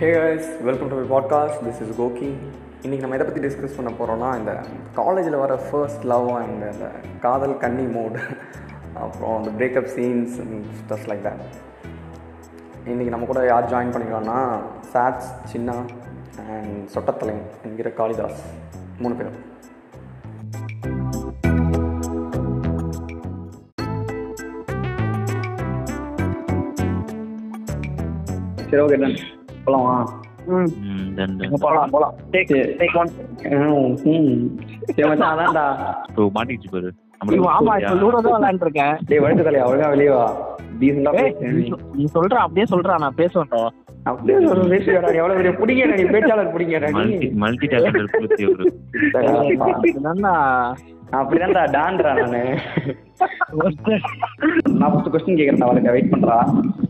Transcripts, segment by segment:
Hey guys welcome to podcast this is Kogi இன்றைக்கி நம்ம எதை பற்றி டிஸ்கஸ் பண்ண போகிறோம்னா இந்த காலேஜில் வர ஃபர்ஸ்ட் லவ் அண்ட் இந்த காதல் கன்னி மூட் அப்புறம் அந்த பிரேக்கப் சீன்ஸ் ஸ்டஸ் லைக் தட் இன்றைக்கி நம்ம கூட யார் ஜாயின் பண்ணிக்கலாம்னா சாட்ஸ் சின்னா அண்ட் சொட்டத்தலை என்கிற காளிதாஸ் மூணு பேரும். சரி ஓகே டன் போகலாமா ம். ம் டன் டன் போலாம் போலாம். டேக் டேக் ஒன் ம் சரி மச்சான் அதான்டா. இப்போ மாட்டிக்கிச்சு பாரு. இவன் ஆமா இப்ப நம்மளுக்கு லூடோ தான் விளையாண்டு இருக்கேன் டேய் வழுத்து தலையா ஒழுங்கா வெளியே வா. டீசெண்டாக ஏய், நீ சொல்ற அப்படியே சொல்றா நான் பேசுவேன்டா அப்படியே ஒரு பேசுறா எவ்வளோ பெரிய பிடிங்க நீ பேச்சாளர் பிடிங்க நீ. மல்டி டேலண்டட் அப்படிதான்டா டான்டா நானு. நான் ஃபஸ்ட்டு கொஸ்டின் கேட்குறேன் அவளுக்கு வெயிட் பண்ணுறா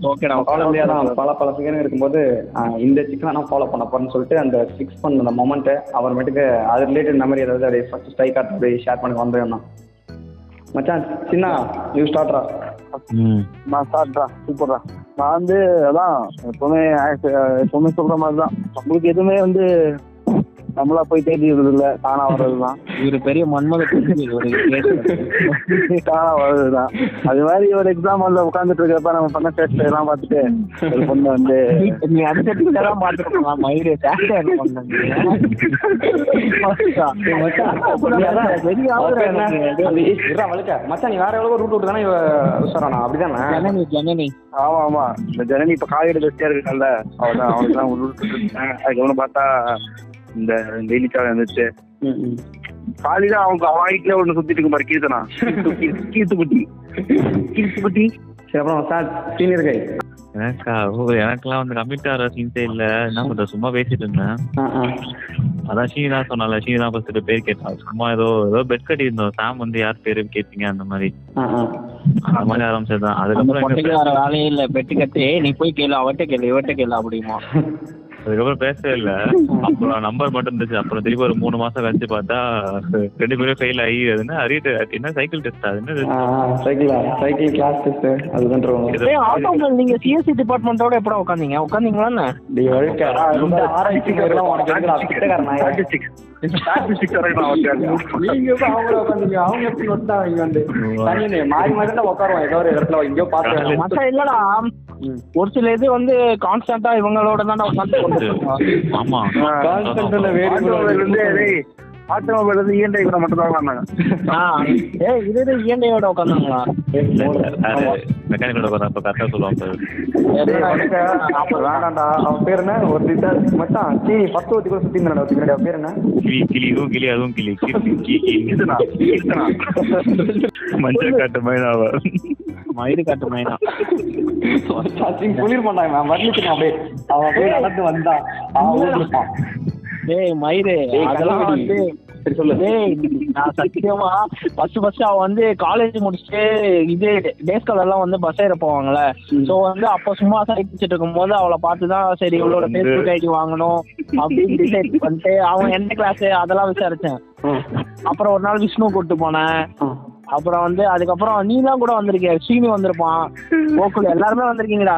ஓகேடா காலேஜ்லேயே தான் பல பல செகண்ட் இருக்கும்போது இந்த சிக்கனை நான் ஃபாலோ பண்ண போறேன்னு சொல்லிட்டு அந்த ஃபிக்ஸ் பண்ண அந்த மொமெண்ட்டு அப்புறமேட்டுக்கு அது ரிலேட்டட் மெமரி ஏதாவது அப்படியே ஃபஸ்ட்டு ஸ்ட்ரைக் ஆட் அப்படியே ஷேர் பண்ணி வந்துருந்தான் மச்சான் சின்ன யூ ஸ்டார்ட்ரா ம். நான் ஸ்டார்ட்ரா சூப்பர்ரா நான் வந்து அதான் எப்பவுமே எப்பவுமே சொல்ற மாதிரி தான் நம்மளுக்கு எதுவுமே வந்து நம்மளா போய் தேடிடுறது இல்ல தானா வர்றது தான் இவரு பெரிய மன்மத தானா வர்றது தான் அது மாதிரி ஒரு எக்ஸாம் வந்து உட்காந்துட்டு இருக்கப்ப நம்ம பண்ண டெஸ்ட் எல்லாம் பார்த்துட்டு ஒரு பொண்ணு வந்து நீ அந்த செட்டிங் எல்லாம் பாத்துருக்கலாம் மயிறு மச்சான் நீ வேற எவ்வளோ ரூட் விட்டு தானே அப்படிதானே ஜனனி ஜனனி ஆமா ஆமா. இந்த ஜனனி இப்ப காலையில பெஸ்டியா இருக்காங்கல்ல அவதான் அவனுக்கு தான் அதுக்கப்புறம் பார்த்தா இந்த டெய்லிக்காக இருந்துச்சு. காலையில அவங்க அவன் ஹைட்ல ஒண்ணு சுத்திட்டு இருக்கு பாரு கீர்த்தனா. கீர்த்துக்குட்டி. கீர்த்துக்குட்டி. சரி அப்புறம் சார் சீனியர் கை எனக்கா ஓ எனக்கெல்லாம் வந்து கமிட் ஆகிற சீன்ஸே இல்லை. என்ன பண்ற சும்மா பேசிட்டு இருந்தேன். அதான் ஷீனி தான் சொன்னால ஷீனி தான் ஃபர்ஸ்ட் பேர் கேட்டா சும்மா ஏதோ ஏதோ பெட் கட்டி இருந்தோம் சாம் வந்து யார் பேரு கேட்பீங்க அந்த மாதிரி. அந்த மாதிரி ஆரம்பிச்சதுதான். அதுக்கப்புறம் வேலையே இல்ல. பெட்டு கட்டி. நீ போய் கேளு அவட்ட கேளு இவட்ட கேளு அப்படிமா. அதுக்கப்புறம் பேசவே இல்லை. அப்புறம் நம்பர் மட்டும் இருந்துச்சு. அப்புறம் திருப்பி ஒரு மூணு மாசம் கழிச்சு பார்த்தா ரெண்டு பேரும் ஃபெயில் ஆகி அது என்ன அரியட் என்ன சைக்கிள் டெஸ்ட் அது? சைக்கிளா சைக்கிள் கிளாஸ் டெஸ்ட் அதுதான் ஆட்டோமொபைல் நீங்க சிஎஸ்சி டிபார்ட்மெண்டோட எப்படா உட்காந்தீங்க உட்காந்தீங்களா டி வழுக்க ஆராய்ச்சி உனக்கு நீங்க அவங்கள உட்காந்தீங்க அவங்க எப்படி வந்து? மாறி மாறி தான் உட்காருவோம் ஏதோ ஒரு இடத்துல எங்கேயோ இல்லடா. ஒரு சில இது வந்து கான்ஸ்டன்டா இவங்களோட தான் உட்காந்து ஆமா. கான்ஸ்டன்ட்ல வந்து டேய், ஆட்டோமொபைல் வந்து இஎன்ஐ கூட மட்டும் தான் வாங்கினாங்க. ஏய் இது இது இஎன்ஐயோட உட்காந்தாங்களா கரெக்டா சொல்லுவாங்க வேண்டாம்டா அவன் பேர் என்ன? ஒரு லிட்டர் மச்சான் சீ பத்து ஊத்தி கூட சுத்தி இருந்தா ஊத்தி அவன் பேர் என்ன? கிளி கிளி இதுவும் கிளி அதுவும் கிளி. கிளி கீர்த்தனா கீர்த்தனா மஞ்சள் காட்டு மயிலாவ மயிறு காட்டு மைனா குளிர் பண்ணாங்க மேம் வரலிச்சு அப்படியே. அவன் அப்படியே நடந்து வந்தான் அவன் டேய் மயிறு. அதெல்லாம். வந்து நான் சத்தியமா ஃபர்ஸ்ட் ஃபர்ஸ்ட் வந்து காலேஜ் முடிச்சுட்டு இது டேஸ் காலர்லாம் வந்து பஸ் ஏற போவாங்கல்ல. சோ வந்து அப்ப சும்மா சைக்கிச்சிட்டு இருக்கும்போது அவளை பார்த்து தான் சரி இவளோட ஐடி வாங்கணும் அப்படின்னு டிசைட் பண்ணிட்டு அவன் எந்த கிளாஸ் அதெல்லாம் விசாரிச்சேன். அப்புறம் ஒரு நாள் விஷ்ணு கூட்டு போனேன். அப்புறம் வந்து அதுக்கப்புறம் நீலாம் கூட வந்திருக்க ஸ்ரீனி வந்திருப்பான். கோகுல் எல்லாருமே வந்திருக்கீங்கடா.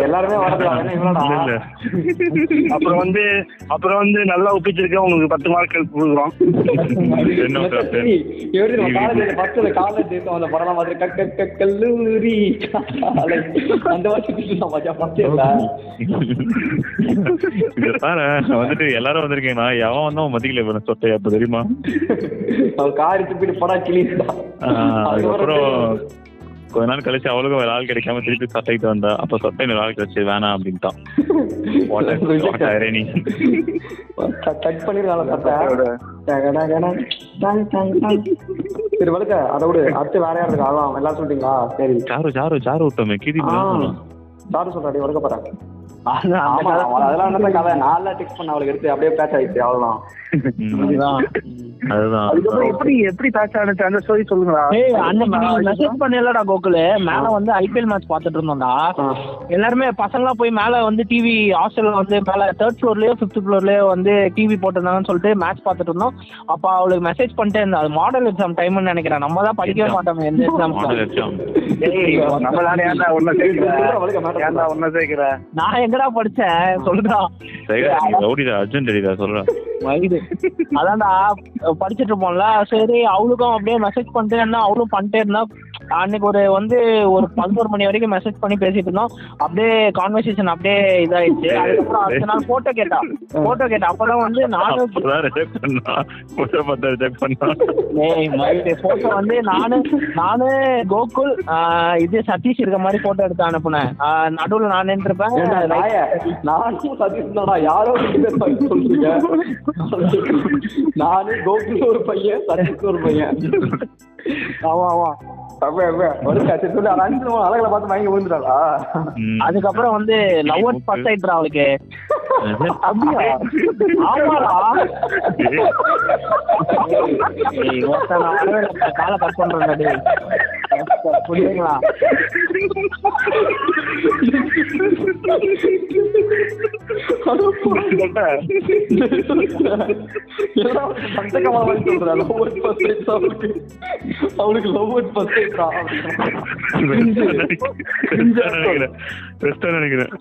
எல்லாருமே அப்புறம் வந்து அப்புறம் வந்து நல்லா ஒப்பிச்சிருக்கேன் உங்களுக்கு பத்து மார்க் கொடுக்குறோம். கல்லூரி. காலை. அந்த பாரு வந்துட்டு எல்லாரும் வந்திருக்கீங்கன்னா எவன் வந்தா அவன் மதிக்கல இவன சொட்டை அப்ப தெரியுமா? அவன் காரி துப்பிட்டு படா ஆஹ் அதுக்கப்புறம் கொஞ்ச நாள் கழிச்சு அவளுக்கும் வேற ஆள் கிடைக்காம திருப்பி சட்டைக்கு வந்தா. அப்ப சட்டை இன்னொரு ஆள் கிடைச்சு வேணாம் அப்படின்ட்டான். கட் பண்ணிருக்காங்க சரி வழுக்க அதை விடு. அடுத்து வேற யார் இருக்கா? அதான் எல்லாரும் சொல்லிட்டீங்களா? சரி. சாரு சாரு சாரு விட்டோமே கீதி சாரு சொல்றாடி வழுக்க போறேன் அந்த- அந்த ஆமா கதை- அவன் அதெல்லாம் என்ன கதை நாலு டெக்ஸ்ட் பண்ண அவளுக்கு எடுத்து அப்படியே பேட்ச் ஆயிடுச்சு அவ்வளவுதான். எப்படி எப்படி பேட்ச் ஆனிச்சு? அந்த ஸ்டோரி சொல்லுங்களா? நீ மெசேஜ் பண்ணலடா கோகுலு. மேல வந்து ஐபிஎல் மேட்ச் பாத்துட்டு இருந்தோம்டா. எல்லாருமே பசங்களா போய் மேல வந்து டிவி ஹாஸ்டல்ல வந்து மேல தேர்ட் ஃப்ளோர்லயோ ஃபிஃப்த் ஃப்ளோர்லயோ வந்து டிவி போட்டிருந்தாங்கன்னு சொல்லிட்டு மேட்ச் பாத்துட்டு இருந்தோம். அப்ப அவளுக்கு மெசேஜ் பண்ணிட்டே இருந்தா அது மாடல் எக்ஸாம் டைம்னு நினைக்கிறேன். நம்ம தான் படிக்கவே மாட்டோம் எந்த மாடல் எக்ஸாம் எக்ஸாம் நான் எங்கடா படிச்ச? சொல்லுடா. ரவுடிடா அர்ஜுன் ரெடிடா சொல்றேன். வயது அதான்டா படிச்சிட்டு இருப்போம்ல சரி அவளுக்கும் அப்படியே மெசேஜ் பண்ணிட்டே இருந்தா அவளும் பண்ணிட்டே இருந்தா அன்னைக்கு ஒரு வந்து ஒரு பதினோரு மணி வரைக்கும் மெசேஜ் பண்ணி பேசிட்டு இருந்தோம். அப்படியே கான்வர்சேஷன் அப்படியே இதாயிடுச்சு. அதுக்கப்புறம் அடுத்த நாள் போட்டோ கேட்டா. போட்டோ கேட்டா. அப்பதான் வந்து நானும் போட்டோ பார்த்தா ரிஜெக்ட் பண்ணா. போட்டோ வந்து நானு நானு கோகுல் ஆஹ் இது சதீஷ் இருக்க மாதிரி போட்டோ எடுத்து அனுப்புனேன். நடுவுல நான் நாய, நானும் சதீஷ் தான்டா, யாரோ சொல்றீங்க. நானு கோகுல் ஒரு பையன் சதீஷ் ஒரு பையன். ஆமா ஆமா அதுக்கப்புறம் வந்து லவ் அட் ஃபர்ஸ்ட் ஆயிடுறா அவளுக்கு. காலை கட் புரியுதுங்களா? எல்லாம் சந்தேகமா மாதிரி சொல்றா, love at first sight அவளுக்கு. அவளுக்கு love at first sight டா. பெஸ்டா நினைக்கிறேன் பெஸ்டா நினைக்கிறேன்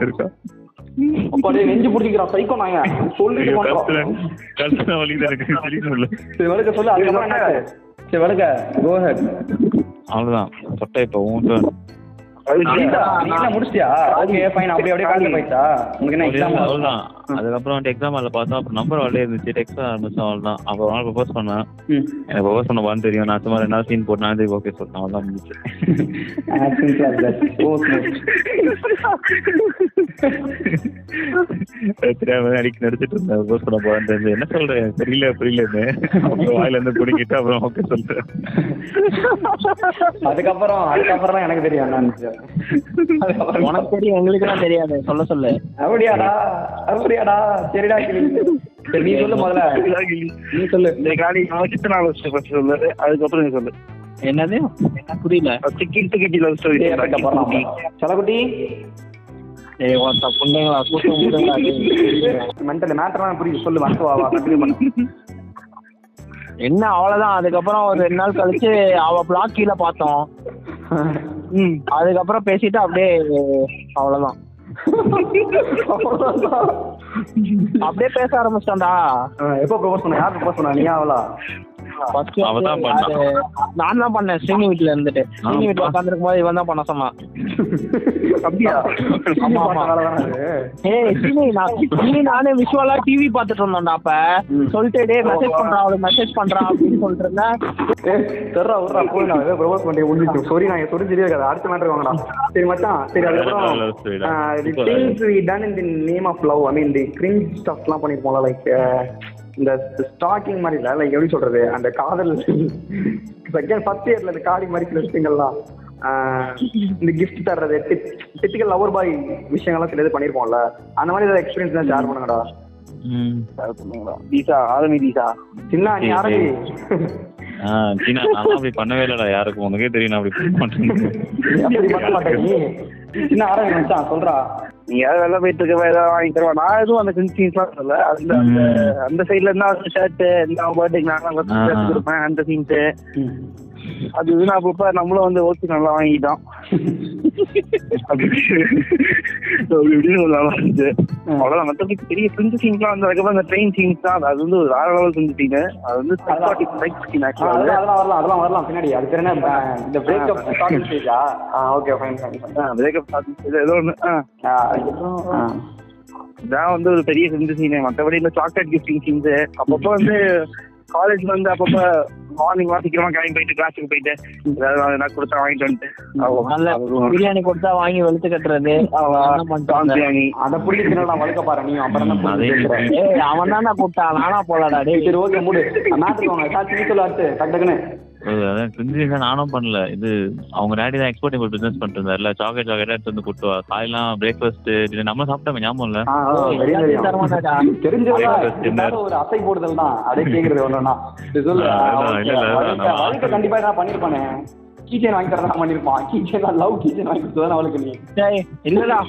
இருக்கா. அடுத்து. இருக்கா அப்பா, டேய், நெஞ்சு பிடிக்கிறான் சைக்கோ நாங்க சொல்லிட்டு பண்றோம் எனக்கு சரி வழக்க சொல்லு அதுக்கப்புறம் என்ன? சரி வழக்க கோ ஹெட் அவ்வளவுதான். சொட்டை இப்போ உன் என்ன முடிச்சிட்டியா? ஓகே ஃபைன் அப்படியே அப்படியே காலேஜ் போயிட்டா உங்களுக்கு என்ன எக்ஸாம் அவ்வளவுதான். அதுக்கப்புறம் வந்துட்டு எக்ஸாம் அதில் பார்த்தோம் அப்புறம் நம்பர் வரலே இருந்துச்சு. டெக்ஸ்ட் ஆரம்பிச்சோம் அவ்வளோதான் அப்புறம் நாள் ப்ரொபோஸ் பண்ணேன். எனக்கு ப்ரொபோஸ் பண்ண பான்னு தெரியும். நான் சும்மா ரெண்டு நாள் சீன் போட்டு நான் ஓகே சொல்லிட்டேன். அவ்வளோதான் முடிச்சு தெரியாம அடிக்கி நடிச்சிட்டு இருந்தேன். ப்ரொபோஸ் பண்ண போறேன்னு தெரிஞ்சு என்ன சொல்றேன் தெரியல புரியலன்னு. அப்புறம் வாயில இருந்து பிடிக்கிட்டு அப்புறம் ஓகே சொல்லிட்டேன். அதுக்கப்புறம் அதுக்கப்புறம் தான் எனக்கு தெரியும் அதுக்கப்புறம் உனக்கு தெரியும் எங்களுக்குலாம் தெரியாது. சொல்ல சொல்லு. அப்படியாடா? அப்படியாடா சரிடா கிளி. சரி நீ சொல்லு முதல்ல. நீ சொல்லு. இந்த காலி நான் சித்த நாள் ஃபர்ஸ்ட் சொல்லு. அதுக்கப்புறம் நீ சொல்லு. என்னது? என்ன புரியல. கிட்டு கிட்டி லவ் ஸ்டோரி செலகுட்டி ஏய் ஒருத்த புண்டைங்களா கூட்டம் டேய். மென்டல் மேட்டர்லாம் புரியுது. சொல்லு வந்து வா வா கண்டினியூ பண்ணு. என்ன அவ்வளவுதான். அதுக்கப்புறம் ஒரு ரெண்டு நாள் கழிச்சு அவ பிளாக் கீழே பார்த்தோம். ம். அதுக்கப்புறம் பேசிட்டு அப்படியே அவ்வளவுதான். அப்படியே பேச ஆரம்பிச்சிட்டான்டா எப்போ ப்ரொபோஸ் பண்ண யார் ப்ரொபோஸ் பண்ணா நீ அவளா ஃபர்ஸ்ட் அவ தான் பண்ணா. நான் தான் பண்ணேன். ஸ்ரீனி வீட்ல இருந்துட்டு. ஸ்ரீனி வீட்ல உட்காந்துருக்கும் போது இவன் தான் பண்ண சொன்னான் அப்படியா? ஏய் ஸ்ரீனி நான் ஸ்ரீனி நானே விஷுவலா டிவி பார்த்துட்டு இருந்தோம்டா அப்ப. சொல்லிட்டு டேய் மெசேஜ் பண்றான் அவளுக்கு மெசேஜ் பண்றான் அப்படின்னு சொல்லிட்டு இருந்தேன். ஏய் தெர்றா விட்றா போய் நான் ஏதோ ப்ரொபோஸ் பண்ணி முடிஞ்சிச்சு சாரி நான் சொல்லி இருக்காது அடுத்த மேட்டர் வாங்கடா. சரி மச்சான். சரி அதுக்கப்புறம் டா. தி. Things we done in the name of love I mean the cringe ஸ்டஃப்லாம் பண்ணிருப்போம்ல லைக் இந்த ஸ்டாக்கிங் மாதிரி இல்லை லைக் எப்படி சொல்றது அந்த காதல் செகண்ட் ஃபர்ஸ்ட் இயர்ல இந்த காடி மாதிரி சில விஷயங்கள்லாம் இந்த கிஃப்ட் தர்றது டிப்பிக்கல் லவர் பாய் விஷயங்கள்லாம் சில இது பண்ணிருப்போம்ல அந்த மாதிரி ஏதாவது எக்ஸ்பீரியன்ஸ் தான் ஷேர் பண்ணுங்கடா. ம். தீசா ஆரம்பி தீசா சின்ன நீ ஆரம்பி பண்ணவே இல்லடா யாருக்கும் உனக்கே தெரியும் நான் அப்படி பண்ண மாட்டேன் சின்ன ஆரம்பி மச்சான் சொல்றா. நீ யாரும் வெளில போயிட்டு இருக்க ஏதாவது வாங்கி தருவா நான் எதுவும் அந்த சீன்ஸ்லாம் சொல்ல அந்த அந்த அந்த சைடுல இருந்தா ஷர்ட் இந்த பர்த்டேக்கு நான் கொடுப்பேன் அந்த சீன்ஸ் அது இதுன்னு அப்பப்ப நம்மளும் வந்து ஓகே நல்லா வாங்கிட்டோம் அப்படி இப்படின்னு ஒரு நல்லா இருந்துச்சு அவ்வளவுதான். மற்றபடி பெரிய பிரிஞ்சு சீன்ஸ்லாம் வந்து அதுக்கப்புறம் அந்த ட்ரெயின் சீன்ஸ் தான் அது வந்து ஒரு வேற லெவல் பிரிஞ்சு சீன் அது வந்து actually. அதெல்லாம் வரலாம். அதெல்லாம் வரலாம் பின்னாடி. அது பேர் என்ன? இந்த பிரேக்கப் ஸ்டார்டிங் ஸ்டேஜா ஓகே ஃபைன் ஃபைன் ஆ பிரேக்கப் இது ஏதோ ஒன்று ஆ. இதான் வந்து ஒரு பெரிய சிந்து சீனு மற்றபடி இந்த சாக்லேட் கிஃப்டிங் சீன்ஸ் அப்பப்போ வந்து காலேஜ்ல வந்து அப்பப்போ மார்னிங் சீக்கிரமா கிளம்பி போயிட்டு கிளாஸுக்கு போயிட்டு ஏதாவது கொடுத்தா வாங்கிட்டு வந்துட்டு பிரியாணி கொடுத்தா வாங்கி வெளுத்து கட்டுறது? பிரியாணி. அதை பிடிக்க நான் வளர்க்க பாரு நீ அப்புறம் தான் அவன் தான்டா கூப்பிட்டான் நானா போலடா டேய். சரி ஓகே மூடு மேட்ருக்கு வாங்க. சாட்சி சொல்லு அடுத்து டக்கு அதான் செஞ்சு நானும் பண்ணல. இது அவங்க டேடி தான் எக்ஸ்போர்ட் இம்போர்ட் பிசினஸ் பண்ணிட்டு இருந்தாருல சாக்லேட் சாக்லேட் எடுத்து வந்து கொடுத்துவா காலையெல்லாம் பிரேக்ஃபாஸ்ட் நம்ம சாப்பிட்டோமே ஞாபகம் இல்ல? ஒரு அசை போடுதல் தான். அதே கேக்குறது இது வழக்க கண்டிப்பா நான் பண்ணிருப்பானே. கீச்சன் வாங்கி தரதா பண்ணிருப்பான். கீச்சன் லவ் கீச்சன் வாங்கி கொடுத்ததான் அவளுக்கு நீ. டேய் இல்லடா.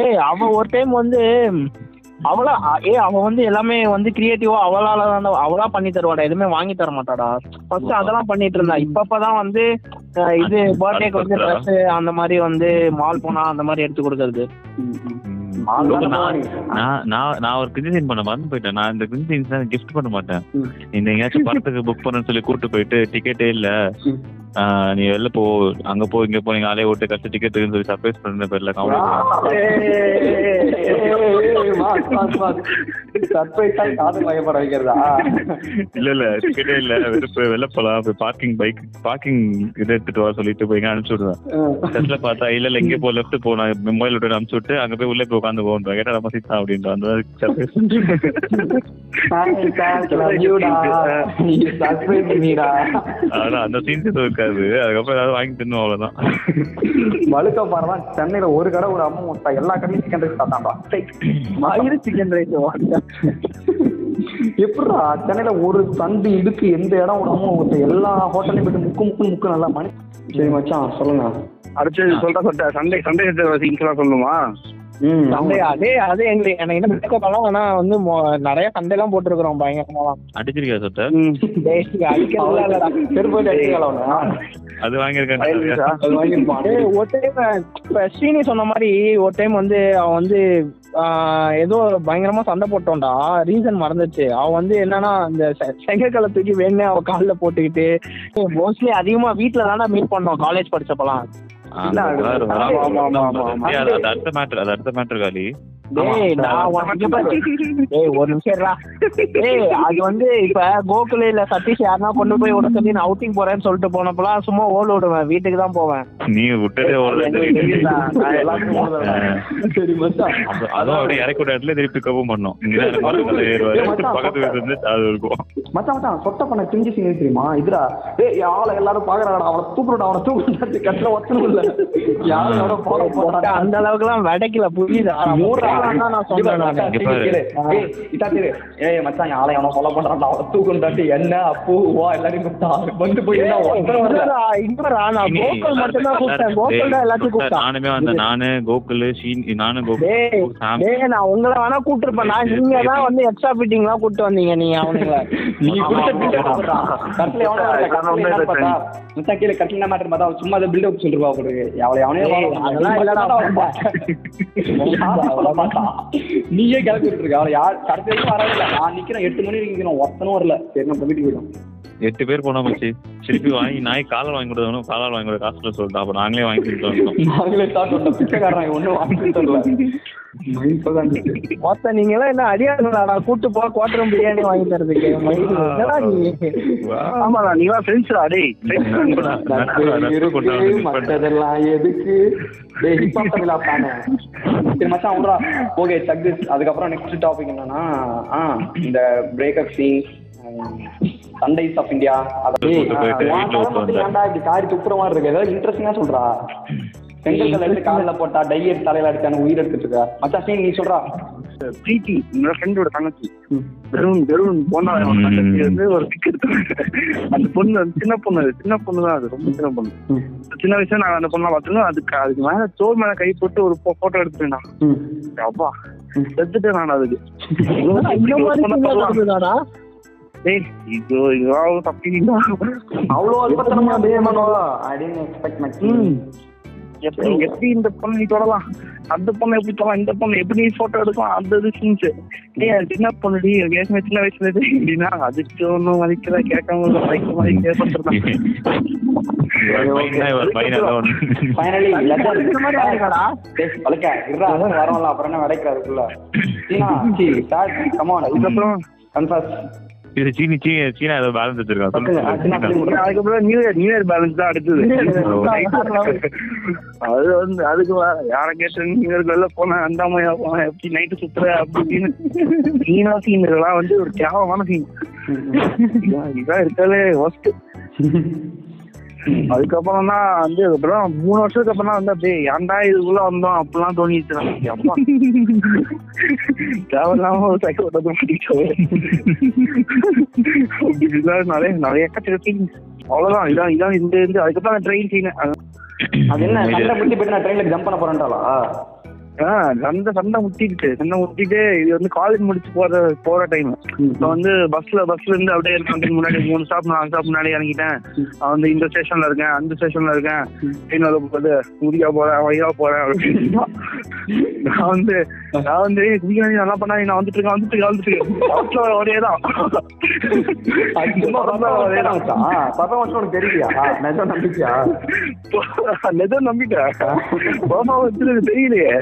ஏய் அவ ஒரு டைம் வந்து அவளா ஏ அவ வந்து எல்லாமே வந்து கிரியேட்டிவா அவளால தான் அவளா பண்ணி தருவாடா எதுவுமே வாங்கி தர மாட்டாடா. ஃபர்ஸ்ட் அதெல்லாம் பண்ணிட்டு இருந்தா. இப்பப்பதான் வந்து இது பர்த்டேக்கு வந்து ட்ரெஸ் அந்த மாதிரி வந்து மால் போனா அந்த மாதிரி எடுத்து கொடுக்கறது. நான் ஒரு கிரிஞ்சன் பண்ண மறந்து போயிட்டேன். நான் இந்த கிரிஞ்சன் கிஃப்ட் பண்ண மாட்டேன். இந்த எங்கேயாச்சும் படத்துக்கு புக் பண்ணணும்னு சொல்லி கூட்டு போயிட்டு டிக்கெட்டே இல்ல. நீ வெளில போ. அங்க போ இங்க போ. நீங்க ஆளே ஓட்டு கஷ்ட டிக்கெட் இருக்குன்னு சொல்லி சர்ப்ரைஸ் பண்ண பேர்ல இல்ல இல்ல டிக்கெட்டே இல்ல. வெறுப்பு வெளில போலாம். போய் பார்க்கிங் பைக் பார்க்கிங் இது எடுத்துட்டு வர சொல்லிட்டு போய் அனுப்பிச்சு விடுவேன். டெஸ்ட்ல பார்த்தா இல்ல இல்ல இங்க போ லெஃப்ட் போ. நான் மொபைல் விட்டு அனுப்பிச்சு விட்டு அங்க போய் உள்ளே போய் உட்காந்து போன்றேன் கேட்டா நம்ம சீட்டா அப்படின்ற அந்த சர்ப்ரைஸ் அந்த சீன்ஸ் எதுவும் இருக்காது அதுக்கப்புறம் ஏதாவது வாங்கி தின்னும் அவ்வளவுதான். வழுக்க பாருதான் சென்னையில ஒரு கடை ஒரு அம்மா மொத்தா எல்லா கடையும் சிக்கன் ரைஸ் சாப்பிட்டான்பா மயிறு சிக்கன் ரைஸ் எப்படிடா? சென்னையில ஒரு சந்து இடுக்கு எந்த இடம் ஒரு அம்மா மொத்தம் எல்லா ஹோட்டலையும் போயிட்டு முக்கு முக்கு முக்கு நல்லா மணி சரி மச்சான் சொல்லுங்க. அடுத்து சொல்றா சொல்லிட்டேன் சண்டே சண்டே சீன்ஸ்லாம் சொல்லணுமா? ம் சண்டே அதே அதே எங்களுக்கு எனக்கு என்ன பிரேக்கப் ஆனா வந்து நிறைய சண்டை எல்லாம் போட்டிருக்கிறோம் பயங்கரமா. அடிச்சிருக்கியா சொட்ட. அது வாங்கியிருக்கேன். அது வாங்கிருப்பான் டேய், ஒரு டைம் இப்ப ஸ்ரீனி சொன்ன மாதிரி ஒரு டைம் வந்து அவன் வந்து ஆஹ், ஏதோ பயங்கரமா சண்டை போட்டோம்டா. ரீசன் மறந்துச்சு. அவன் வந்து என்னன்னா இந்த செ- செங்கக்கல்லை தூக்கி வேணே அவ காலில் போட்டுக்கிட்டு மோஸ்ட்லி அதிகமா வீட்ல தானே மீட் பண்ணோம் காலேஜ் படிச்சப்பலாம் இல்ல, அது- அடுத்த மேட்டர் அடுத்த மேட்டர் காலி ஒரு நிமிஷம் வந்து இப்ப கோகுல் இல்ல சதீஷ் யாருன்னா கொண்டு போய் விட சொல்லி நான் அவுட்டிங் போறேன்னு சொல்லிட்டு போனப்பலாம் சும்மா ஓல் விடுவேன் வீட்டுக்கு தான் போவேன். நீ விட்டதே அது- அதுவும் அப்படியே இறக்கி திருப்பி பிக்கப்பும் பண்ணோம். பக்கத்து வீட்டுல இருந்து அது இருக்கும். மச்சான் மச்சான் சொட்ட பண்ண கிஞ்சி சீன் தெரியுமா? இதுடா. ஏய் ஆளை எல்லாரும் பாக்குறாடா அவனை தூக்குறடா அவனை தூக்குறது கட்டில ஒத்தனும் இல்ல. அந்த அளவுக்கு எல்லாம் வெடைக்கல புரியுது? மச்சான், யாரை எவனோ follow பண்றான்டா, அவனை தூக்குன்றான்ட்டு, என்ன, அப்பு, வா, எல்லாரையும் கூப்பிட்டா. வந்து போய் நான் கோகுல் மட்டும் தான் கூப்பிட்டேன். கோகுல் தான் எல்லாத்தையும் கூப்பிட்டான். நானுமே வந்தேன் நானு கோகுல் நான் உங்களை வேணா கூட்டிருப்பேன் நான் நீங்க தான் வந்து எக்ஸ்ட்ரா ஃபிட்டிங் எல்லாம் கூட்டு வந்தீங்க நீங்க அவனுங்கள. நீ. கட்டில கட்டில பார்த்தா, அவன் சும்மா அதை build-up சொல்லிருப்பா அவளை அவனே. நீயே கிளப்பி விட்டுருக்க. அவளை யார் வரவே இல்லை. நான் நிக்கிறேன். எட்டு மணி வரைக்கும் நிக்கிறேன் ஒருத்தனும் வரல. சரி நம்ம வீட்டுக்கு போயிடும் எட்டு பேர் போனா மச்சி. திருப்பி வாங்கி நாய் காலால் வாங்கி கொடுத்தவனும் காலால் வாங்கி கொடுத்த காசுல சொல்லிட்டோம் அப்ப நாங்களே வாங்கி கொடுத்தோம் நாங்களே பண்ணோம் பிச்சைக்காரன் ஒன்றும் வாங்கி தரல. மொத்த நீங்க எல்லாம் என்ன அடியாடுங்களாடா கூட்டு போ குவாட்டரும் பிரியாணி வாங்கி தரதுக்கு. என்னடா நீ? ஆமாடா நீங்களா ஃப்ரெண்ட்ஸ்டா டேய். மத்ததெல்லாம் எதுக்கு? டேய் hip hop தமிழா fan. சரி மச்சான் விட்றா ஓகே சக்திஸ் அதுக்கப்புறம் நெக்ஸ்ட் டாபிக் என்னன்னா இந்த பிரேக்கப் சீன் சண்டைஸ் ஆஃப் இந்தியா. ஏன்டா இப்படி காரி துப்புற மாதிரி இருக்கு. ஏதாவது இன்ட்ரெஸ்டிங்கா சொல்றா. செங்கல் எடுத்து காலில் போட்டா டை எடுத்து தலையில அடிச்சானு உயிர் எடுத்துட்டு இருக்கா? மச்சான் சீன் நீ சொல்றா. பிரீத்தி என்னோட ஃப்ரெண்டோட தங்கச்சி. தருண் தருண் போனா தங்கச்சி வந்து ஒரு பிக் அந்த பொண்ணு வந்து சின்ன பொண்ணு அது. சின்ன பொண்ணு தான் அது. ரொம்ப சின்ன பொண்ணு. சின்ன வயசுல நான் அந்த பொண்ணை பார்த்தோன்னா அதுக்கு அதுக்கு மேல தோல் மேல கை போட்டு ஒரு போட்டோ எடுத்துட்டேன்டா அப்பா செத்துட்டேன் நான் அதுக்கு. ஏய் இதோ இதாவது தப்பிங்களா அவ்வளோ அப்படின்னு எக்ஸ்பெக்ட் பண்ணி எப்படி எப்படி இந்த பொண்ணு நீ தொடலாம்? அந்த பொண்ணு எப்படி தொடலாம்? இந்த பொண்ணு எப்படி நீ போட்டோ எடுக்கலாம்? அந்த இது சீன்ஸ் ஏய் அது சின்ன பொண்ணுடி எனக்கு ஏற்கனவே சின்ன வயசுல அப்படின்னா அதுக்கு ஒன்றும் வலிக்கல கேட்காம மாதிரி கேட்பட்டுருந்தான் ஃபைனலி இந்த மாதிரி வரவங்களா அப்புறம் சீனா இது சீனி சீ சீனா ஏதோ பேலன்ஸ் வச்சிருக்கான் சொல்லு. அதுக்கப்புறம் new year new year balance தான் அடுத்தது. அது வந்து அதுக்கு வா- யாரை கேட்டு நியூ இயர் வெளில போனேன் அந்த அம்மையா போனேன் எப்படி நைட்டு சுத்துற அப்படி இப்படின்னு. சீனா சீன் இதெல்லாம் வந்து ஒரு கேவலமான சீன். இதான் இருக்காலே ஃபர்ஸ்ட் அதுக்கப்புறம் தான் வந்து அப்புறம் மூணு வருஷத்துக்கு அப்புறம் தான் வந்து அப்படியே ஏன்டா இதுக்குள்ள வந்தோம்? அப்படிலாம் தோணிச்சு நமக்கு. அப்பா. தேவையில்லாம ஒரு சைக்கிள் ஓட்ட மாட்டிக்கிட்டோம் இதுதான் நிறைய நிறைய சீன் அவ்வளவுதான். இதான் இதான் இந்த இந்த அதுக்கப்புறம் ட்ரெயின் சீன் அது என்ன? சண்டை முட்டி போயிட்டு நான் ட்ரெயின்ல ஜம்ப் பண்ண போறேன்டாலா சண்டை சண்டை முட்டிக்கிட்டு சண்டை முட்டிட்டு இது வந்து காலேஜ் முடிச்சு போற போற டைம் இப்ப வந்து பஸ்ல பஸ்ல இருந்து அப்படியே இருக்கேன் முன்னாடி மூணு ஸ்டாப் நாலு ஸ்டாப் முன்னாடி இறங்கிட்டேன். வந்து இந்த ஸ்டேஷன்ல இருக்கேன் அந்த ஸ்டேஷன்ல இருக்கேன். இன்னொரு போது முடியா போறேன் வழியா போறேன் அப்படின்னு நான் வந்து நான் வந்து குடிக்க நல்லா பண்ணா நான் வந்துட்டு இருக்கேன் வந்துட்டு வந்துட்டு பஸ்ல ஒரே தான் நம்பிக்கையா? வச்சிருக்கு தெரியலையே.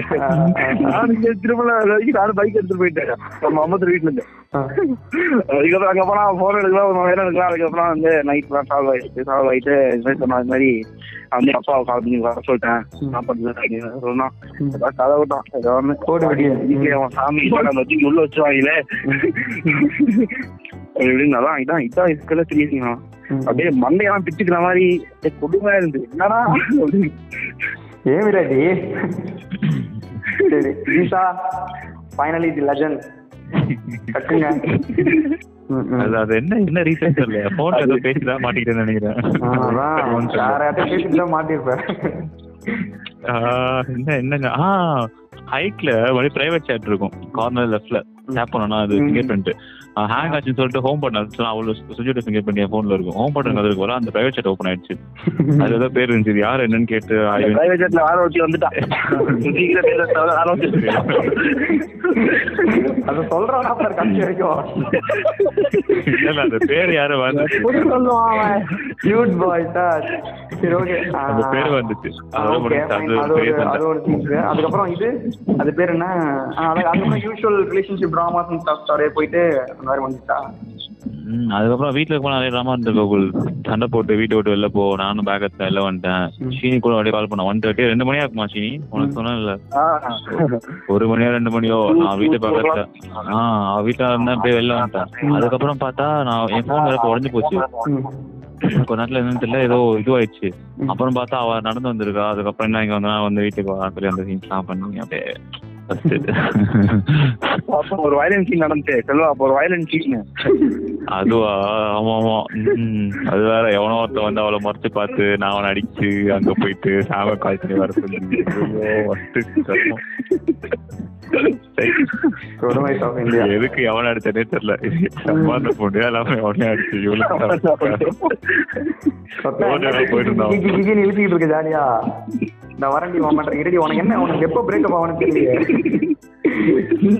நான் திருமலை வரைக்கும் நானும் பைக் எடுத்துட்டு போயிட்டேன். நம்ம அம்மத்து வீட்டுல இருந்து. அதுக்கப்புறம் அங்க போனா போன் எடுக்கலாம் ஒரு நேரம் எடுக்கலாம் அதுக்கப்புறம் வந்து நைட் தான் சால்வ் ஆயிடுச்சு சால்வ் ஆயிட்டு இது மாதிரி சொன்னா மாதிரி வந்து அப்பாவை கால் பண்ணி வர சொல்லிட்டேன். நான் அப்படின்னு ஏதாவது கதை விட்டான். ஏதோ ஒண்ணு. அவன் சாமி நம்ம வச்சு உள்ள வச்சுவாங்களே அப்படின்னு அதான் இதான் இதான் இதுக்கெல்லாம் தெரியுதுங்க. அப்படியே மண்டையெல்லாம் பிச்சுக்கிற மாதிரி கொடுமையா இருந்து என்னடா? ஏன் விராட்டி சரி. கீதா ஃபைனலி தி லெஜண்ட் கட்டுங்க. அது அது என்ன என்ன ரீசன் தெரியல. போன்ல ஏதோ பேசிதான் மாட்டிக்கிட்டேன்னு நினைக்கிறேன். வேற சொல்லு. யார்ட்டையும் பேசிட்டு தான் மாட்டிருப்பேன் என்ன என்னங்க? ஆ ஹைக்ல ஒரு பிரைவேட் chat இருக்கும். கார்னர் லெஃப்ட்ல டேப் பண்ணோம்னா அது. ஃபிங்கர் பிரிண்ட் ஹேங் ஆச்சுன்னு சொல்லிட்டு ஹோம் பட்டன் சொன்னா அவ்வளவு சுஜியோட ஃபிங்கர் பிரிண்ட் என் போன்ல இருக்கும். ஹோம் பட்டன் அதுக்கு போல அந்த பிரைவேட் chat ஓப்பன் ஆயிடுச்சு. அது ஏதோ பேர் இருந்துச்சு. யார் என்னன்னு கேட்டு பிரைவேட் ஜெட்ல ஆரோக்கிய வந்துட்டான் அதை சொல்றான் அப்புறம் கடைசி வரைக்கும். இல்ல, அந்த பேர் யாரும் அவன்? கியூட் பாய் சார் சரி ஓகே அந்த பேர் வந்துச்சு. அதுக்கப்புறம் இது அது பேர் என்ன? அதுக்கப்புறம் யூஷுவல் ரிலேஷன்ஷிப் ட்ராமாஸ் ஸ்டாஃப் ஸ்டாரே போயிட்டு அந்த மாதிரி வந்துச்சா? ம், அதுக்கப்புறம் வீட்டுல போனா நிறைய ட்ராமா இருந்த கோகுல். சண்டை போட்டு வீட்டை விட்டு வெளில போ நானும் பேக் எடுத்து வெளில வந்துட்டேன். சீனி கூட அப்படியே கால் பண்ண. ஒன் தேர்ட்டி ரெண்டு மணியா இருக்குமா சீனி உனக்கு சொன்னா இல்ல ஒரு மணியோ ரெண்டு மணியோ நான் வீட்டு பக்கத்துல ஆ வீட்டுல இருந்தேன் அப்படியே வெளில வந்துட்டேன். அதுக்கப்புறம் பார்த்தா நான் என் போன் வேற உடஞ்சு போச்சு. கொஞ்ச நேரத்துல என்னன்னு தெரியல ஏதோ இதுவாயிடுச்சு. அப்புறம் பார்த்தா அவ நடந்து வந்திருக்கா. அதுக்கப்புறம் என்ன இங்க வந்தா வந்து வீட்டுக்கு வா சொல்லி அந்த சீன்ஸ்லாம் பண்ணி அப்படியே. அப்போ ஒரு வயலன்ஸ் சீன் நடந்துச்சு செல்வா அப்போ ஒரு வயலன்ஸ் சீன் அதுவா? ஆமா ஆமா அது வேற எவனோ ஒருத்தன் வந்து அவளை மறைச்சு பார்த்து நான் அவனை அடிச்சு அங்க போயிட்டு சாம கால் பண்ணி வர சொல்லி எதுக்கு எவனை அடிச்சனே தெரியல. சம்பாந்த பொண்ணு எல்லாமே எவனே அடிச்சு இவ்வளவு போயிட்டு இருந்தான் இந்த வரண்டி மாமாட்ட இருடி உனக்கு என்ன? உனக்கு எப்போ பிரேக்கப் ஆகணும் தெரியல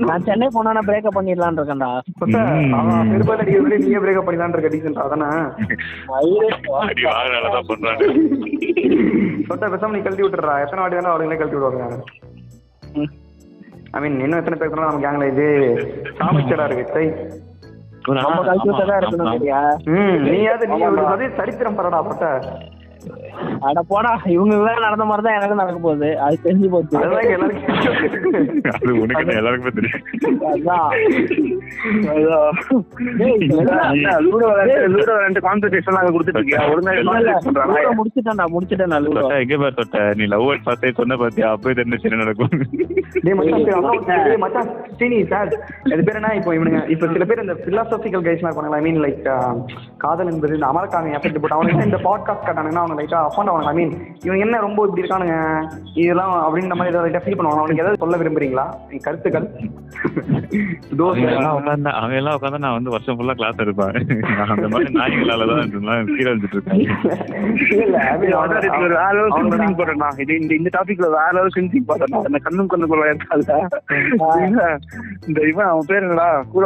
நான் சென்னை போனா பிரேக்கப் பண்ணிடலான்னு இருக்கேன்டா. அவன் பெரும்பாலும் அடிக்கிற விட நீயே பிரேக்கப் பண்ணிதான் இருக்க டீசென்ட் அதானே? சொட்ட பேசாம நீ கழட்டி விட்டுறா எத்தனை வாட்டி வேணா அவங்களே கழட்டி விடுவாங்க ஐ மீன் இன்னும் எத்தனை பேர் நம்ம கேங்ல இது சாமிச்சடா இருக்கு. சை ஒரு நம்ம ஆமா, கல்ச்சர் தான் ஆமா, இருக்கணும் ஆமா. சரியா? ம் நீயாவது நீ ஒரு அதே சரித்திரம் பரடா பட்ட அட போடா இவங்க எல்லாம் நடந்த மாதிரி தான் எனக்கு நடக்க போகுது. அது தெரிஞ்சு போச்சு. அது உனக்கு எல்லாருக்குமே தெரியும். நீ லவ் அட் ஃபர்ஸ்ட் சொன்ன பாத்தியா? அப்பவே தெரிஞ்சு என்ன நடக்கும்? சரி, சீனி சார் இது பேர் என்ன? இப்போ இவனுங்க இப்போ சில பேர் இந்த பிலாசபிக்கல் கைஸ்லாம் இருப்பாங்க ஐ மீன் லைக் காதல் என்பது இந்த அமரக்காரங்க எஃபெக்ட் போட்டு அவனுக்கு இந்த பாட்காஸ்ட் காட்டானுங்கன்னா அவங்க லைட்டா அஃபாண்ட் ஆகணும் ஐ மீன் இவங்க என்ன ரொம்ப இப்படி இருக்கானுங்க? இதெல்லாம் அப்படின்ற மாதிரி ஏதாவது ஃபீல் பண்ணுவாங்க அவனுக்கு ஏதாவது சொல்ல விரும்புறீங்களா? நீ கருத்துக்கள் தோஸ் அவங்க எல்லாம் உட்காந்தா அவங்க எல்லாம் உட்காந்தா நான் வந்து வருஷம் ஃபுல்லா கிளாஸ் எடுப்பேன். அந்த மாதிரி நாய்களால தான் கீழே வந்துட்டு இருக்கேன். mean, இது இந்த இந்த டாபிக்ல வேற லெவல் சிந்திங் பார்த்தா என்ன கண்ணும் கண்ணு கொள்ள இருக்காது. இந்த இவன் அவன் பேர் என்னடா? கூட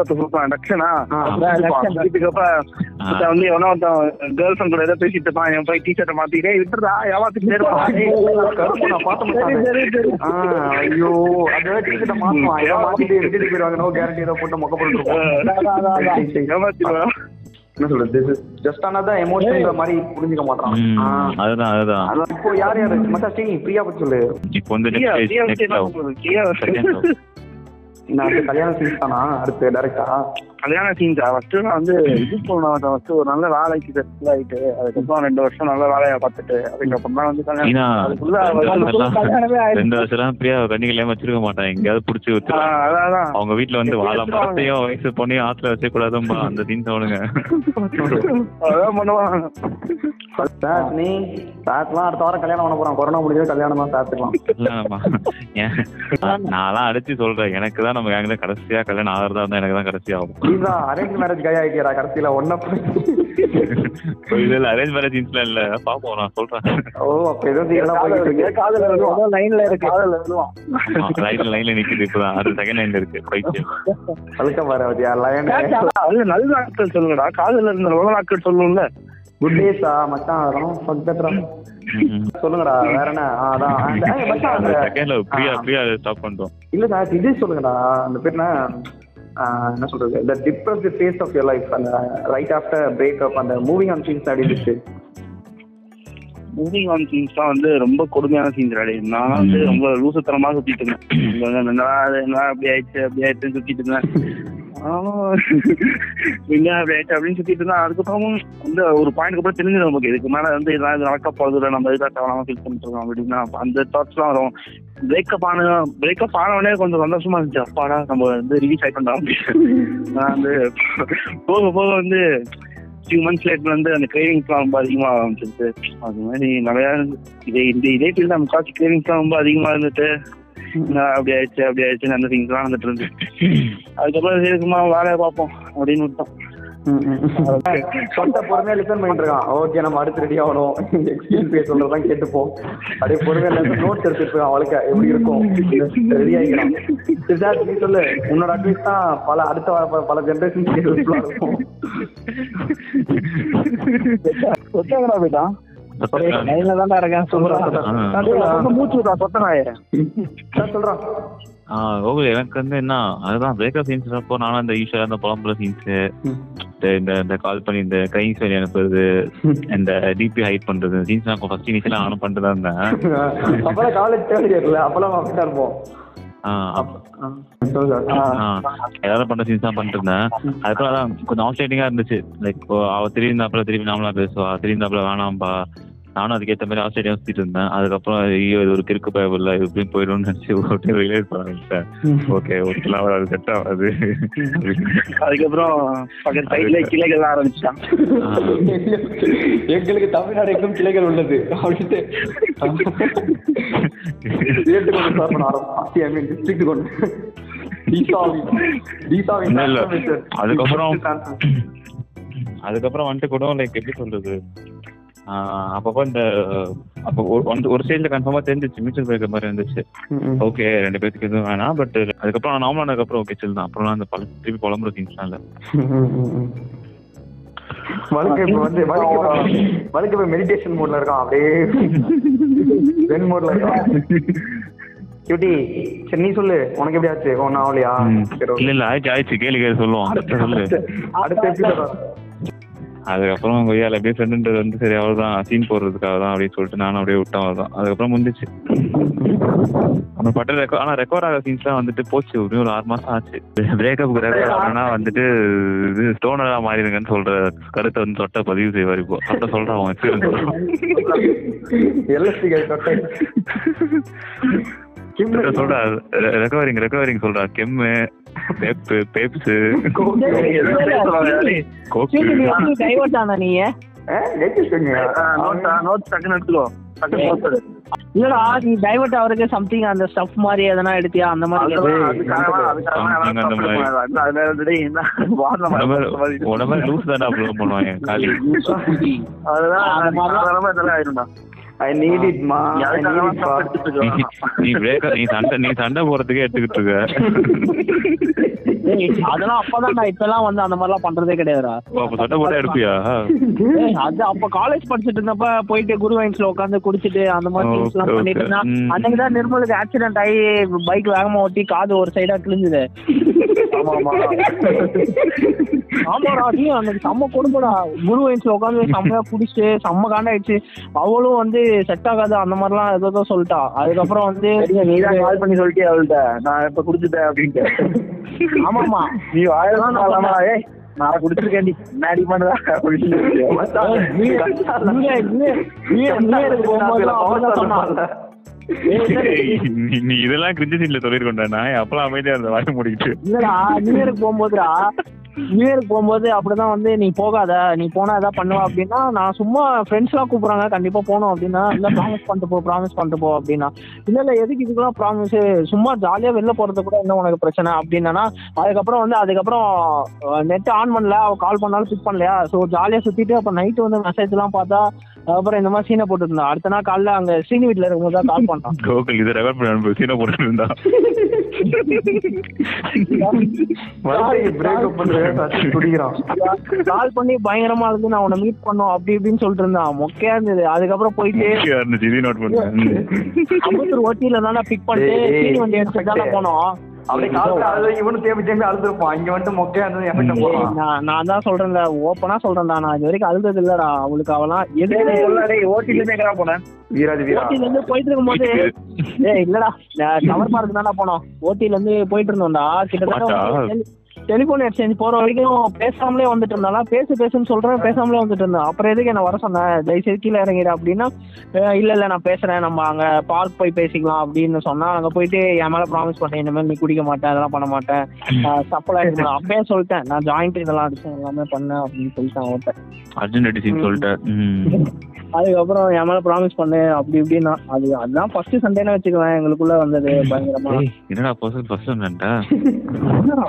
லட்சன். இதுக்கப்ப ஒருத்தன் வந்து எவனோ ஒருத்தன் கேர்ள் ஃப்ரெண்ட் கூட ஏதோ பேசிட்டு இருப்பான் என் போய் டீ-ஷர்ட்டை மாத்திட்டே. விட்டுறா பார்த்த மாட்டேன். ஆ, ஐயோ அது டிக்கெட்டை மாத்துவான் ஏன் மாத்திட்டு விட்டுட்டு போயிருவாங்க நோ கேரண்டி ஏதோ போட்டு மொக்க போட்டு ஏமாத்திடுவான் என்ன சொல்றது? Just another emotionன்ற மாதிரி புரிஞ்சுக்க மாட்டான் அதுதான் இப்போ யார் யாரு? மச்சான் ஸ்ரீ ஃப்ரீயா பத்தி சொல்லு. இப்போ வந்து நெக்ஸ்ட் நெக்ஸ்ட் நான் அடுத்த கல்யாணம் சீன்ஸ் தானா? அடுத்து டேரக்டா கல்யாண சீன்ஸ் ஃபர்ஸ்ட் நான் வந்து இது போனேன் ஃபர்ஸ்ட் ஒரு நல்ல வேலைக்கு செட்டில் ஆயிட்டு அதுக்கப்புறம் ரெண்டு வருஷம் நல்ல வேலையை பார்த்துட்டு அதுக்கப்புறம் தான் வந்து கல்யாணம். அதுக்குள்ள ரெண்டு வருஷம் பிரியா கண்ணிக்கலையாம வச்சிருக்க மாட்டான். எங்கேயாவது புடிச்சு வச்சிருவாங்க அதான். அவங்க வீட்ல வந்து வாழ மரத்தையும் வயசு பொண்ணையும் ஆத்துல வச்ச கூடாதும்பா. அந்த சீன்ஸ் அவனுங்க அதான் பண்ணுவாங்க. நீ சாத்லாம் அடுத்த வாரம் கல்யாணம் பண்ண போறான். கொரோனா முடிஞ்சது கல்யாணம் தான் சாத்துக்கலாம் நான்லாம் அடிச்சு சொல்றேன். எனக்கு தான் நம்ம கேங்ல கடைசியா கல்யாணம் ஆகிறதா இருந்தா எனக்கு தான் கடைசி ஆகும். அரேஞ்ச் மேரேஜ் கை ஆகிக்கிறா கடைசியில? ஒன்ன இதுல அரேஞ்ச் மேரேஜ் இன்ஸ்ல இல்ல. பாப்போம் நான் சொல்றேன். ஓ அப்ப ஏதோ சீக்கிரம் போயிட்டு இருக்கு காதல விழுவான் லைன்ல இருக்கு. காதல லைன்ல லைன்ல நிக்குது இப்பதான் அது செகண்ட் லைன்ல இருக்கு. பைத்தியம். அழுக்க பாரு லயன் அது நல்ல நாட்கள் சொல்லுங்கடா. காதல இருந்த நல்ல நாட்கள் சொல்லும்ல குட் டேஸா மச்சான் அதெல்லாம். சொல்லுங்கடா வேற என்ன? அதான். மச்சான், அந்த- செகண்ட்ல பிரியா ஆ. பிரியா ஸ்டாப் பண்ணிட்டோம் இல்ல சார் இது சொல்லுங்கடா அந்த பேர் என்ன? என்ன சொல்றது? The depressed phase of your life அந்த ரைட் ஆஃப்டர் பிரேக்கப் அந்த மூவிங் ஆன் சீன்ஸ் அப்படி இருந்துச்சு மூவிங் ஆன் சீன்ஸ்லாம் வந்து ரொம்ப கொடுமையான சீன்ஸ் ரெடி நான் வந்து ரொம்ப லூசத்தனமா சுத்திட்டு இருந்தேன். என்னடா அப்படி ஆயிடுச்சு? அப்படி ஆயிடுச்சுன்னு சுத்திட்டு இருந்தேன். ஆனாலும் என்ன அப்படி அப்படின்னு சுத்திட்டு இருந்தேன் அதுக்கப்புறமும் வந்து ஒரு பாயிண்ட் அப்புறம் தெரிஞ்சது நமக்கு. இதுக்கு மேல வந்து இதெல்லாம் இது நடக்க போறது இல்லை. நம்ம இதாக தேவையில்லாம ஃபீல் பண்ணிட்டு இருக்கோம் அப்படின்னா அந்த அந்த எல்லாம் வரும். பிரேக்கப் ஆன பிரேக்கப் ஆனவனே கொஞ்சம் சந்தோஷமா இருந்துச்சு. அப்பாடா நம்ம வந்து ரிலீஸ் ஆயிட்டோம் நான் வந்து போக போக வந்து ஃபியூ மந்த்ஸ் லேட் வந்து அந்த கிரேவிங்ஸ்லாம் ரொம்ப அதிகமாக ஆரம்பிச்சிருச்சு. அது மாதிரி நிறையா இதே இந்த இதே ஃபீல்ட் தான். முக்காசி கிரேவிங்ஸ்லாம் ரொம்ப அதிகமாக இருந்துட்டு அப்படி ஆயிடுச்சு அப்படி ஆயிடுச்சுன்னு அந்த திங்ஸ்லாம் வந்துட்டு இருந்து அதுக்கப்புறம் சரி சும்மா வேலையை பார்ப்போம் அப்படின்னு விட்டோம். சொந்த பொறுமையா லிசன் பண்ணிட்டு இருக்கான். ஓகே நம்ம அடுத்து ரெடி ஆகணும். எக்ஸ்பீரியன்ஸ் சொல்றதான் கேட்டுப்போம். அப்படியே பொறுமையா நோட்ஸ் எடுத்துட்டு இருக்கான் அவளுக்கு. எப்படி இருக்கும் ரெடி ஆகிக்கிறான் சித்தார்த் நீ சொல்லு. உன்னோட அட்வைஸ் தான் பல அடுத்த வர பல ஜென்ரேஷன் இருக்கும். போயிட்டான் கோகுல் எனக்கு வந்து என்ன அதுதான் பிரேக்கப் சீன்ஸ் அப்போ நானும் இந்த ஈஷா இந்த புலம்புல சீன்ஸ் இந்த இந்த கால் பண்ணி இந்த கைஸ் சொல்லி அனுப்புறது இந்த டிபி ஹைட் பண்றது சீன்ஸ் நான் ஃபர்ஸ்ட் இனிஷியலா நானும் பண்ணிட்டு தான் இருந்தேன். அப்பெல்லாம் காலேஜ் தேர்ட் இயர்ல அப்பெல்லாம் அப்படிதான் இருப்போம். எல்லாரும் பண்ற சீன்ஸ் தான் பண்ணிட்டு இருந்தேன். அதுக்கப்புறம் அதான் கொஞ்சம் அவுட்ஸ்டேட்டிங்கா இருந்துச்சு. லைக் அவ திரும்பினாப்புல திரும்பி நாமளா பேசுவா திரும்பினாப்புல வேணாம்பா நானும் அதுக்கேற்ற மாதிரி ஆஸ்திரேலியா சுத்திட்டு இருந்தேன். அதுக்கப்புறம் ஐயோ இது ஒரு கிறுக்கு பயவில்லை இப்படின்னு போயிடும்னு நினைச்சு ஒரு ரிலேட் பண்ண ஆரம்பிச்சேன் ஓகே ஓகேலாம் வராது செட் ஆகாது. அதுக்கப்புறம் பக்கத்து சைட்ல கிளைகள் ஆரம்பிச்சிட்டான். எங்களுக்கு தமிழ்நாடு எங்கும் கிளைகள் உள்ளது. அப்படின்ட்டு. அதுக்கப்புறம். அதுக்கப்புறம் வந்துட்டு கூட லைக் எப்படி சொல்றது? அப்பப்போ இந்த அப்போ ஒரு ஸ்டேஜ்ல கன்ஃபார்மா தெரிஞ்சிச்சு மியூச்சுவல் பிரேக்கர் மாதிரி இருந்துச்சு. ஓகே ரெண்டு பேருக்கு எதுவும் வேணாம் பட் அதுக்கப்புறம் நான் நார்மல் ஆனதுக்கப்புறம் ஓகே சில் தான். அப்புறம் அந்த பல திருப்பி புலம்புற சீன்ஸ்லாம் இல்லை. வழுக்கு இப்ப வந்து வழுக்கு வழுக்கு இப்ப மெடிடேஷன் மோட்ல இருக்கான் அப்படியே வென் மோட்ல இருக்கான். கியூட்டி சரி நீ சொல்லு உனக்கு எப்படி ஆச்சு? ஒன்னும் ஆகலையா. இல்ல இல்ல ஆயிடுச்சு ஆயிடுச்சு. கேளு கேளு சொல்லுவோம். அடுத்து சொல்லு. அடுத்த எபிசோட் அதுக்கப்புறம் கொய்யால அப்படியே ஃப்ரெண்டுன்றது வந்து சரி அவ்வளவுதான் சீன் போடுறதுக்காக தான் அப்படின்னு சொல்லிட்டு நானும் அப்படியே விட்டேன் அவ்வளவுதான். அதுக்கப்புறம் முடிஞ்சிச்சு. நம்ம பட்ட ரெக்கோ ஆனா ரெக்கார்ட் ஆகிற சீன்ஸ்லாம் வந்துட்டு போச்சு. எப்படியும் ஒரு ஆறு மாசம் ஆச்சு. பிரேக்கப் ரெக்கார்ட் ஆனா வந்துட்டு இது ஸ்டோனரா மாறிடுங்கன்னு சொல்ற கருத்தை வந்து தொட்ட பதிவு செய்வார் இப்போ. தொட்ட சொல்றான் அவன் எக்ஸ்பீரியன்ஸ் சொல்றா சொல்றா. ரெக்கவரிங் ரெக்கவரிங் சொல்றா கெம்மு பேப்பு பேப்ஸ் கோக்கு டைவர்ட் ஆனா நீ. இல்லடா நீ டைவர்ட் ஆவறதுக்கு சம்திங் அந்த ஸ்டஃப் மாதிரி எதனா எடுத்தியா? அந்த மாதிரி. உடம்பு லூஸ் தானே பண்ணுவாங்க காலி. அதெல்லாம். ஐ நீட் இட் மா நீ இருக்கோம். நீ சண்டை நீ சண்டை போறதுக்கே எடுத்துக்கிட்டு இருக்க. அதெல்லாம் அப்பதான் இப்பெல்லாம் வந்து அந்த மாதிரிலாம் பண்றதே கிடையாதுடா. ஏய், அது அப்ப காலேஜ் படிச்சிட்டு இருந்தப்ப போயிட்டு குரு வைன்ஸ்ல உட்காந்து குடிச்சிட்டு அந்த மாதிரி எல்லாம் பண்ணிட்டு இருந்தா okay. ம். அன்னைக்கு தான் நிர்மலுக்கு ஆக்சிடென்ட் ஆகி பைக் வேகமா ஓட்டி காது ஒரு சைடா கிழிஞ்சுது. ஆமா, ஆமா. ஆமாடா நீ அன்னைக்கு செம்ம கொடுப்படா குரு வைன்ஸ்ல உட்காந்து செம்மையா குடிச்சிட்டு செம்ம காண்டாயிடுச்சு. அவளும் வந்து செட் ஆகாது அந்த மாதிரிலாம் ஏதோ சொல்லிட்டா. அதுக்கப்புறம் வந்து நீதான் கால் பண்ணி சொல்லிட்டே அவள்கிட்ட? நான் இப்ப குடிச்சிட்டேன் அப்படின்ட்டு. ஆமா ஆமா ஆமா நீ இல்லாம ஏய் நான் குடிச்சிருக்கேன்டி. முன்னாடி பண்ணுதா நீ- நீ இதெல்லாம் கிரிஞ்சு சீன்ல சொல்லிருக்கோண்டா நான் அப்பெல்லாம் அமைதியா இருந்த வாய் முடிக்கிட்டு. இல்லடா நியூ இயருக்கு போகும்போதுடா. நியூ இயருக்கு போகும்போது அப்படிதான் வந்து நீ போகாத நீ போனா ஏதாவது பண்ணுவ அப்படின்னா நான் சும்மா ஃப்ரெண்ட்ஸ் எல்லாம் கூப்பிடுறாங்க கண்டிப்பா போனோம் அப்படின்னா இல்ல ப்ராமிஸ் பண்ணிட்டு போ ப்ராமிஸ் பண்ணிட்டு போ அப்படின்னா. இல்ல இல்ல எதுக்கு இதுக்கெல்லாம் ப்ராமிஸ் சும்மா ஜாலியா வெளில போறது கூட என்ன உனக்கு பிரச்சனை? அப்படின்னா அதுக்கப்புறம் வந்து அதுக்கப்புறம் நெட் ஆன் பண்ணல. அவ கால் பண்ணாலும் பிக் பண்ணலையா? ஸோ ஜாலியா சுத்திட்டு அப்ப நைட்டு வந்து மெசேஜ் எல்லாம் பார்த்தா அப்புறம் இந்த மாதிரி சீனை போட்டு இருந்தா அடுத்த நாள் காலைல அங்க ஸ்ரீனி வீட்டுல இருக்கும்போது தான் கால் பண்ணான் கோகுல் இதை ரெக்கார்ட் பண்ணி அனுப்பு சீனா போட்டு இருந்தா பிரேக்கப் பண்றேன் குடிக்கிறான் கால் பண்ணி பயங்கரமா இருந்து நான் உன்னை மீட் பண்ணோம் அப்படி இப்படின்னு சொல்லிட்டு இருந்தான். மொக்கையா இருந்தது. அதுக்கப்புறம் போயிட்டு இருந்துச்சு நோட் பண்ணேன். அம்பத்தூர் ஓட்டியில தானே பிக் பண்ணிட்டு சீனி வண்டி எடுத்து தானே போனோம். அப்படியே காலத்துல அழுது இவனும் தேம்பி தேம்பி அழுதுருப்பான். இங்க வந்துட்டு மொக்கையா இருந்தது எஃபெக்ட் ஏய், போடுறான் நான் நான் தான் சொல்றேன்ல ஓப்பனா சொல்றேன்டா. நான் இது வரைக்கும் அழுதது இல்லடா அவளுக்கு அவலாம் எது ஓட்டில இருந்து எங்கடா போனேன் வீராதி வீரா. ஓட்டில இருந்து போயிட்டு இருக்கும்போது ஏய் இல்லடா தானே போனோம். ஓட்டில இருந்து போயிட்டு இருந்தோம்டா. கிட்டத்தட்ட டெலிபோன் எக்ஸ்சேஞ்ச் போற வரைக்கும் பேசாமலே வந்துட்டு இருந்தாலா பேசு பேசுன்னு சொல்றேன் பேசாமலே வந்துட்டு இருந்தேன் அப்புறம் எதுக்கு என்ன வர சொன்னேன் தயவுசெய்து கீழே இறங்கிடு அப்படின்னா இல்ல இல்ல நான் பேசுறேன். நம்ம அங்க பார்க் போய் பேசிக்கலாம் அப்படின்னு சொன்னா அங்க போயிட்டு என் மேல ப்ராமிஸ் பண்ணேன் இந்த மாதிரி நீ குடிக்க மாட்டேன் அதெல்லாம் பண்ண மாட்டேன். சப்பலா இருக்கணும் அப்பயே சொல்லிட்டேன். நான் ஜாயிண்ட் இதெல்லாம் அடிச்சேன் எல்லாமே பண்ணேன் அப்படின்னு சொல்லிட்டேன் அவன்கிட்ட அர்ஜுன் சீன் சொல்லிட்டேன். அதுக்கப்புறம் என் மேல ப்ராமிஸ் பண்ணு. அப்படி இப்படின்னா அது அதுதான் ஃபர்ஸ்ட் சண்டேன்னு வச்சுக்குவேன் எங்களுக்குள்ள வந்தது பயங்கரமா. என்னடா பர்சன் ஃபர்ஸ்ட் சொன்னேன்டா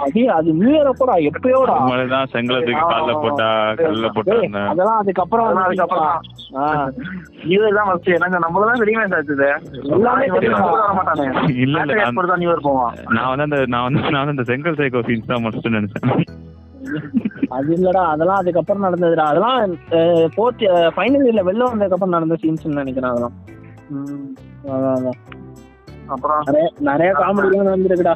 அது அது அப்போடா எப்பயோடா? தான் செங்கலத்துக்கு கால்ல போட்டா கல்ல போட்டாங்க அதெல்லாம் அதுக்கப்புறம் அதுக்கப்புறம் ஆ. நியூ தான் ஃபர்ஸ்ட் எனக்கு நம்மள தான் வெளியே ஆச்சுது எல்லாமே தெரியும். வர மாட்டானே. இல்ல இல்ல நான் ஏற்படுத்தா நியூ இயர் போவான். நான் வந்து அந்த நான் வந்து நான் வந்து அந்த செங்கல் சைக்கோ சீன்ஸ் தான் மஸ்ட் நினைச்சேன். அது இல்லடா அதெல்லாம் அதுக்கப்புறம் நடந்ததுடா. அதெல்லாம் ஃபோர்த் ஃபைனல் இயர்ல வெளில வந்ததுக்கப்புறம் நடந்த சீன்ஸ் நினைக்கிறேன் அதெல்லாம். அப்புறம்? நிறைய நிறைய காமெடிலாம் நடந்திருக்குடா.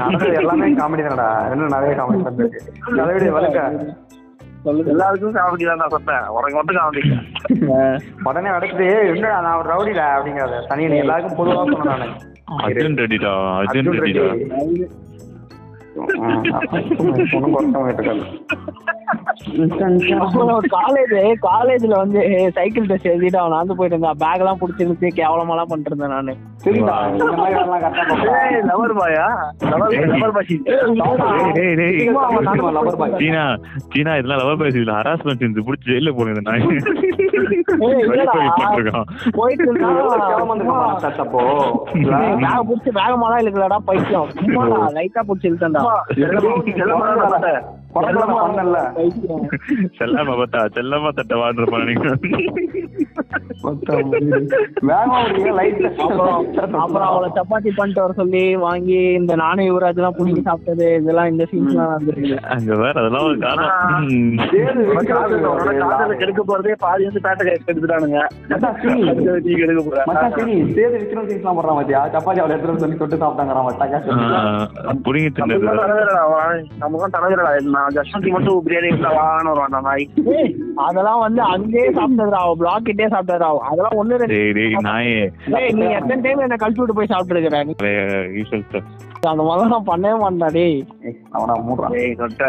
நடந்தது எல்லாமே காமெடி தானடா. இன்னும் நிறைய காமெடி பண்ணிருக்கு அதை விட வழக்க. எல்லாருக்கும் காமெடி தான் நான் சொன்னேன். உனக்கு மட்டும் காமெடி உடனே அடுத்து என்னடா நான் ஒரு ரவுடிடா அப்படிங்கிறத தனி நீ எல்லாருக்கும் பொதுவாக சொன்னேன் நானு. அர்ஜுன் ரெட்டிடா அர்ஜுன் அர்ஜுன் ரெட்டி. காலேஜ் காலேஜ்ல வந்து சைக்கிள் டெஸ்ட் எழுதிட்டு அவன் வந்து போயிட்டு இருந்தான் பேக் எல்லாம் புடிச்சிருந்து கேவலமாலாம் பண்ணிட்டு இருந்தேன் நானு லவர் சீனா சீனா இதெல்லாம் லவர் பேசி ஹராஸ்மெண்ட் புடிச்சு ஜெயில போனது நான் போயிட்டு வேகமாலாம் இழுக்கலடா பைத்தியம் லைட்டா புடிச்சு பைத்தியம் செல்லாம பார்த்தா செல்லமா தட்ட வாழ்ற அப்புறம் அப்புறம் அவளை சப்பாத்தி பண்ணிட்டு வர சொல்லி வாங்கி இந்த நானே யுவராஜ் எல்லாம் புடிங்கி சாப்பிட்டது இதெல்லாம் இந்த சீன்ஸ் எல்லாம் நடந்துருக்கு. அங்க வேற அதெல்லாம் ஒரு காரணம். கெடுக்க போறதே பாதி வந்து பேட்டை எடுத்துட்டானுங்க. நீ கெடுக்க போற மச்சான் சரி சேது விக்ரம் சீன்ஸ்லாம் போடுறான் பாத்தியா? சப்பாத்தி அவளை எடுத்துட்டு சொல்லி தொட்டு சாப்பிட்டாங்கறான் மட்டா ஆ, புடிங்கி தின்னது நமக்கும் தலைவரடா நான் மட்டும் பிரியாணி வருவான் அந்த அதெல்லாம் வந்து அங்கேயே சாப்பிட்டதுடா அவ பிளாக் கிட்டே சாப்பிட்டதுடா. அதெல்லாம் ஒண்ணு ரெண்டு டேய் டேய் நாயே. நீ எத்தனை டைம் என்ன கழிச்சு விட்டு போய் சாப்பிட்டு இருக்கிற நீ யூஷுவல் ஸ்டஃப் அந்த மாதிரி நான் பண்ணவே மாட்டேன்டா டேய். அவனா மூடுறான். சொட்ட.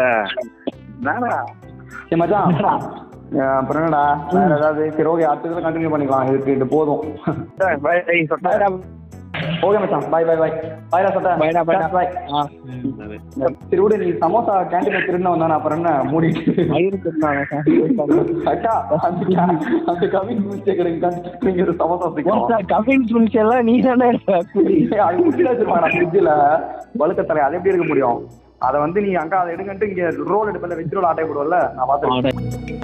என்னடா? சரி மச்சான். அப்புறம் என்னடா? வேற ஏதாவது சரி ஓகே அடுத்த இதில் கண்டினியூ பண்ணிக்கலாம். இதுக்கு இது போதும். ஓகே மச்சான். பாய் பாய் பாய் பாய்டா சட்டை பைடா பைடா பாய் சரி விடு நீ சமோசா கேண்டீன்ல திருந்த வந்தானே அப்புறம் என்ன மூடிட்டு? மயிறு அக்கா அந்த கவின் மிஸ்டேக் நீங்க ஒரு சமோசா கஃபின் ஸ்பூன்ஸ் எல்லாம் நீ தானே அது குட்டி வச்சிருப்பாடா ஃப்ரிட்ஜில் வழுக்கத்தலை அது எப்படி இருக்க முடியும்? அதை வந்து நீ அக்கா அதை எடுங்கன்ட்டு இங்க ரோல் எடுப்பில் வெஜ் ரோல் ஆட்டை போடுவல நான் பார்த்துருக்கேன்.